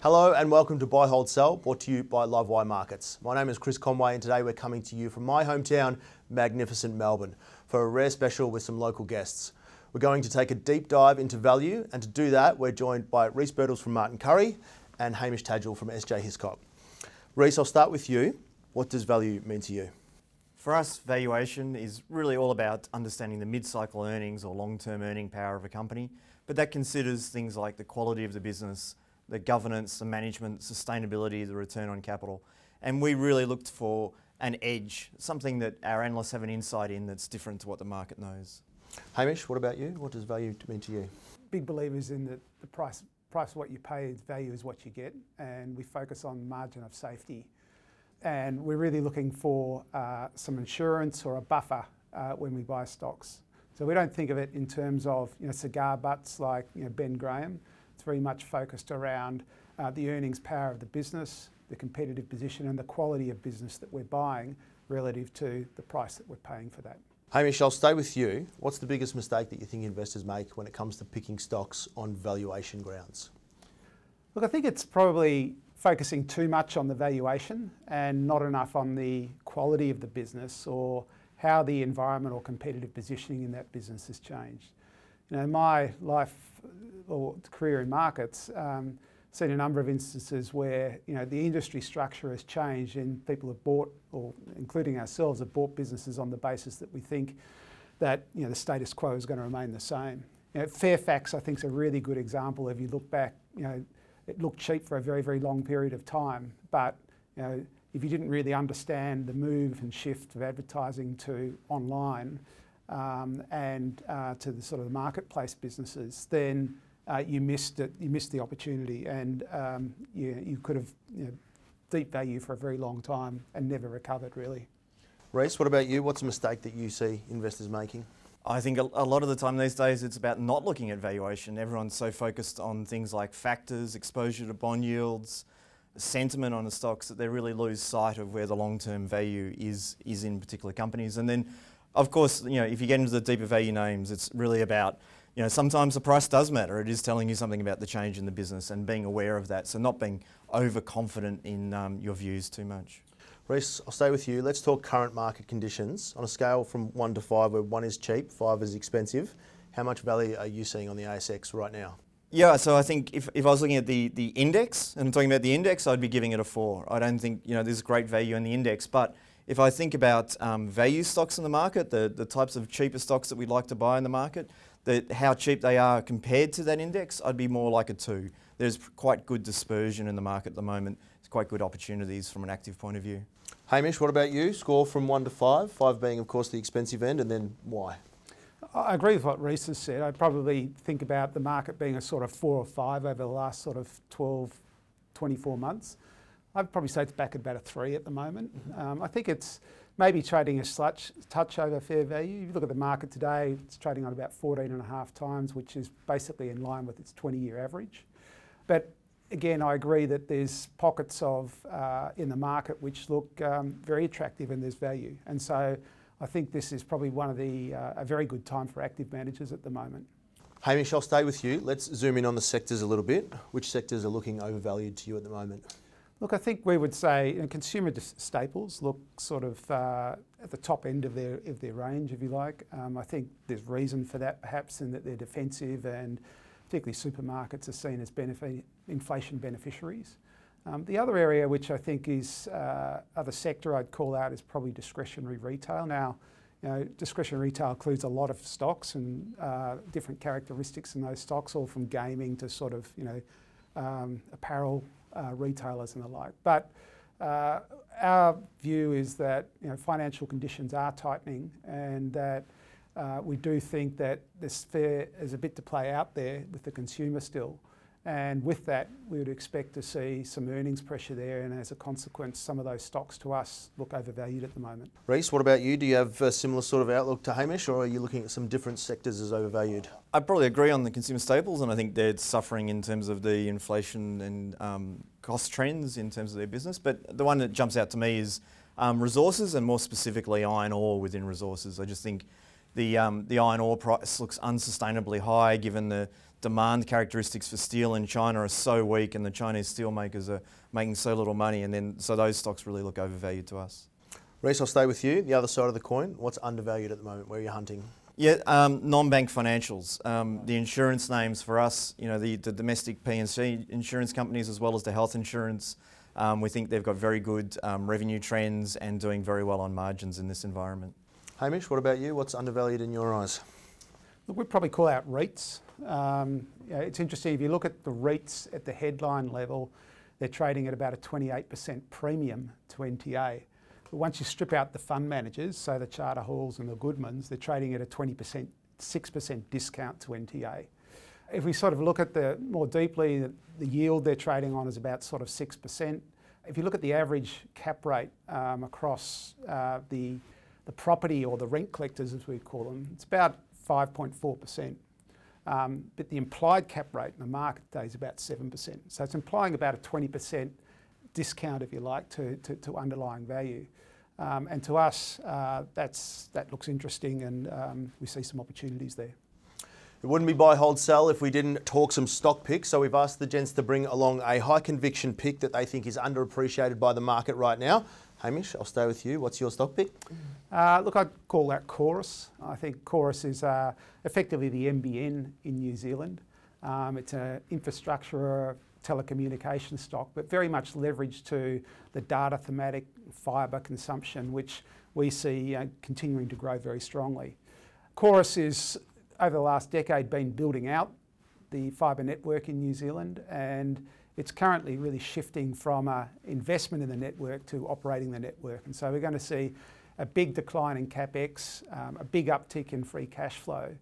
Hello and welcome to Buy Hold Sell, brought to you by Livewire Markets. My name is Chris Conway and today we're coming to you from my hometown, magnificent Melbourne, for a rare special with some local guests. We're going to take a deep dive into value and to do that we're joined by Reece Birtles from Martin Currie and Hamish Tadgell from SG Hiscock. Reece, I'll start with you. What does value mean to you? For us, valuation is really all about understanding the mid-cycle earnings or long-term earning power of a company, but that considers things like the quality of the business, the governance, the management, sustainability, the return on capital. And we really looked for an edge, something that our analysts have an insight in that's different to what the market knows. Hamish, what about you? What does value mean to you? Big believers in that the price, price what you pay, value is what you get, and we focus on margin of safety. And we're really looking for uh, some insurance or a buffer uh, when we buy stocks. So we don't think of it in terms of you know, cigar butts like you know, Ben Graham. It's very much focused around uh, the earnings power of the business, the competitive position, and the quality of business that we're buying relative to the price that we're paying for that. Hamish, I'll stay with you. What's the biggest mistake that you think investors make when it comes to picking stocks on valuation grounds? Look, I think it's probably focusing too much on the valuation and not enough on the quality of the business or how the environment or competitive positioning in that business has changed. You know, my life or career in markets, um, seen a number of instances where you know the industry structure has changed and people have bought, or including ourselves, have bought businesses on the basis that we think that you know the status quo is going to remain the same. You know, Fairfax, I think, is a really good example. If you look back, you know, it looked cheap for a very, very long period of time, but you know, if you didn't really understand the move and shift of advertising to online and uh, to the sort of the marketplace businesses, then uh, you missed it. You missed the opportunity, and um, you, you could have you know, deep value for a very long time and never recovered really. Reece, what about you? What's a mistake that you see investors making? I think a, a lot of the time these days it's about not looking at valuation. Everyone's so focused on things like factors, exposure to bond yields, sentiment on the stocks that they really lose sight of where the long-term value is is in particular companies. And then, of course, you know, if you get into the deeper value names, it's really about you know, sometimes the price does matter. It is telling you something about the change in the business and being aware of that. So not being overconfident in um, your views too much. Reece, I'll stay with you. Let's talk current market conditions. On a scale from one to five, where one is cheap, five is expensive, how much value are you seeing on the ASX right now? Yeah, so I think if, if I was looking at the, the index and I'm talking about the index, I'd be giving it a four. I don't think, you know, there's great value in the index, but if I think about um, value stocks in the market, the, the types of cheaper stocks that we'd like to buy in the market, that how cheap they are compared to that index, I'd be more like a two. There's quite good dispersion in the market at the moment. It's quite good opportunities from an active point of view. Hamish, what about you? Score from one to five, five being, of course, the expensive end, and then why? I agree with what Reece has said. I probably think about the market being a sort of four or five over the last sort of 12, 24 months. I'd probably say it's back at about a three at the moment. Mm-hmm. Um, I think it's maybe trading a such touch over fair value. If you look at the market today, it's trading on about 14 and a half times, which is basically in line with its 20-year average. But again, I agree that there's pockets of uh, in the market which look um, very attractive and there's value. And so I think this is probably one of the uh, a very good time for active managers at the moment. Hamish, I'll stay with you. Let's zoom in on the sectors a little bit. Which sectors are looking overvalued to you at the moment? Look, I think we would say you know, consumer staples look sort of uh, at the top end of their of their range, if you like. Um, I think there's reason for that, perhaps, in that they're defensive, and particularly supermarkets are seen as benefit, inflation beneficiaries. Um, the other area, which I think is uh, other sector I'd call out, is probably discretionary retail. Now, you know, discretionary retail includes a lot of stocks and uh, different characteristics in those stocks, all from gaming to sort of you know um, apparel uh, retailers and the like. But Uh, our view is that you know, financial conditions are tightening and that uh, we do think that fair, there's a bit to play out there with the consumer still. And with that, we would expect to see some earnings pressure there, and as a consequence, some of those stocks to us look overvalued at the moment. Reece, what about you? Do you have a similar sort of outlook to Hamish, or are you looking at some different sectors as overvalued? I probably agree on the consumer staples, and I think they're suffering in terms of the inflation and um, cost trends in terms of their business. But the one that jumps out to me is um, resources, and more specifically iron ore within resources. I just think the um, the iron ore price looks unsustainably high given the demand characteristics for steel in China are so weak and the Chinese steel makers are making so little money and then so those stocks really look overvalued to us. Reece, I'll stay with you. The other side of the coin, what's undervalued at the moment? Where are you hunting? Yeah, um, non-bank financials. Um, the insurance names for us, you know, the, the domestic P&C insurance companies as well as the health insurance, um, we think they've got very good um, revenue trends and doing very well on margins in this environment. Hamish, what about you? What's undervalued in your eyes? Look, we'd probably call out REITs. Um, it's interesting, if you look at the REITs at the headline level, they're trading at about a 28% premium to NTA. But once you strip out the fund managers, so the Charter Halls and the Goodmans, they're trading at a 20%, 6% discount to NTA. If we sort of look at the more deeply, the, yield they're trading on is about sort of 6%. If you look at the average cap rate um, across uh, the, the property or the rent collectors, as we call them, it's about 5.4%. Um, but the implied cap rate in the market today is about 7%. So it's implying about a 20% discount, if you like, to, to, to underlying value. Um, and to us, uh, that's, that looks interesting and um, we see some opportunities there. It wouldn't be buy, hold, sell if we didn't talk some stock picks. So we've asked the gents to bring along a high conviction pick that they think is underappreciated by the market right now. Hamish, I'll stay with you. What's your stock pick? Uh, look, I'd call that Chorus. I think Chorus is uh, effectively the NBN in New Zealand. Um, it's an infrastructure telecommunication stock, but very much leveraged to the data thematic fibre consumption, which we see uh, continuing to grow very strongly. Chorus is, over the last decade, been building out the fibre network in New Zealand and it's currently really shifting from a investment in the network to operating the network. And so we're going to see a big decline in capex, um, a big uptick in free cash flow,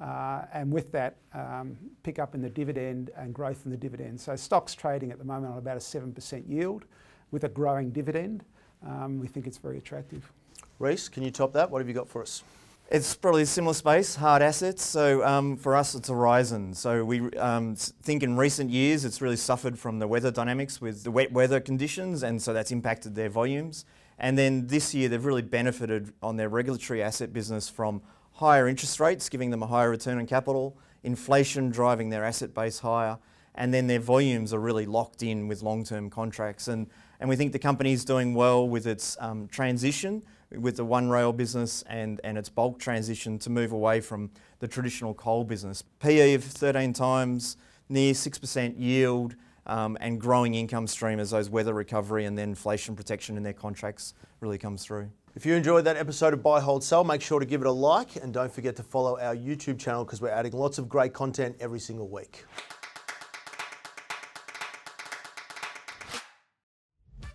uh, and with that, um, pick up in the dividend and growth in the dividend. So stocks trading at the moment on about a 7% yield with a growing dividend. Um, we think it's very attractive. Reece, can you top that? What have you got for us? It's probably a similar space, hard assets. So um, for us, it's Aurizon. So we um, think in recent years, it's really suffered from the weather dynamics with the wet weather conditions, and so that's impacted their volumes. And then this year, they've really benefited on their regulatory asset business from higher interest rates, giving them a higher return on capital, inflation driving their asset base higher, and then their volumes are really locked in with long-term contracts. And, and we think the company is doing well with its um, transition with the One Rail business and, and its bulk transition to move away from the traditional coal business. PE of 13 times, near 6% yield, um, and growing income stream as those weather recovery and then inflation protection in their contracts really comes through. If you enjoyed that episode of Buy, Hold, Sell, make sure to give it a like and don't forget to follow our YouTube channel because we're adding lots of great content every single week.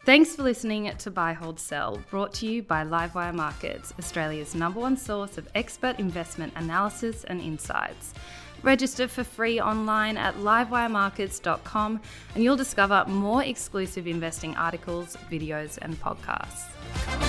Thanks for listening to Buy, Hold, Sell, brought to you by Livewire Markets, Australia's number one source of expert investment analysis and insights. Register for free online at livewiremarkets.com and you'll discover more exclusive investing articles, videos, and podcasts.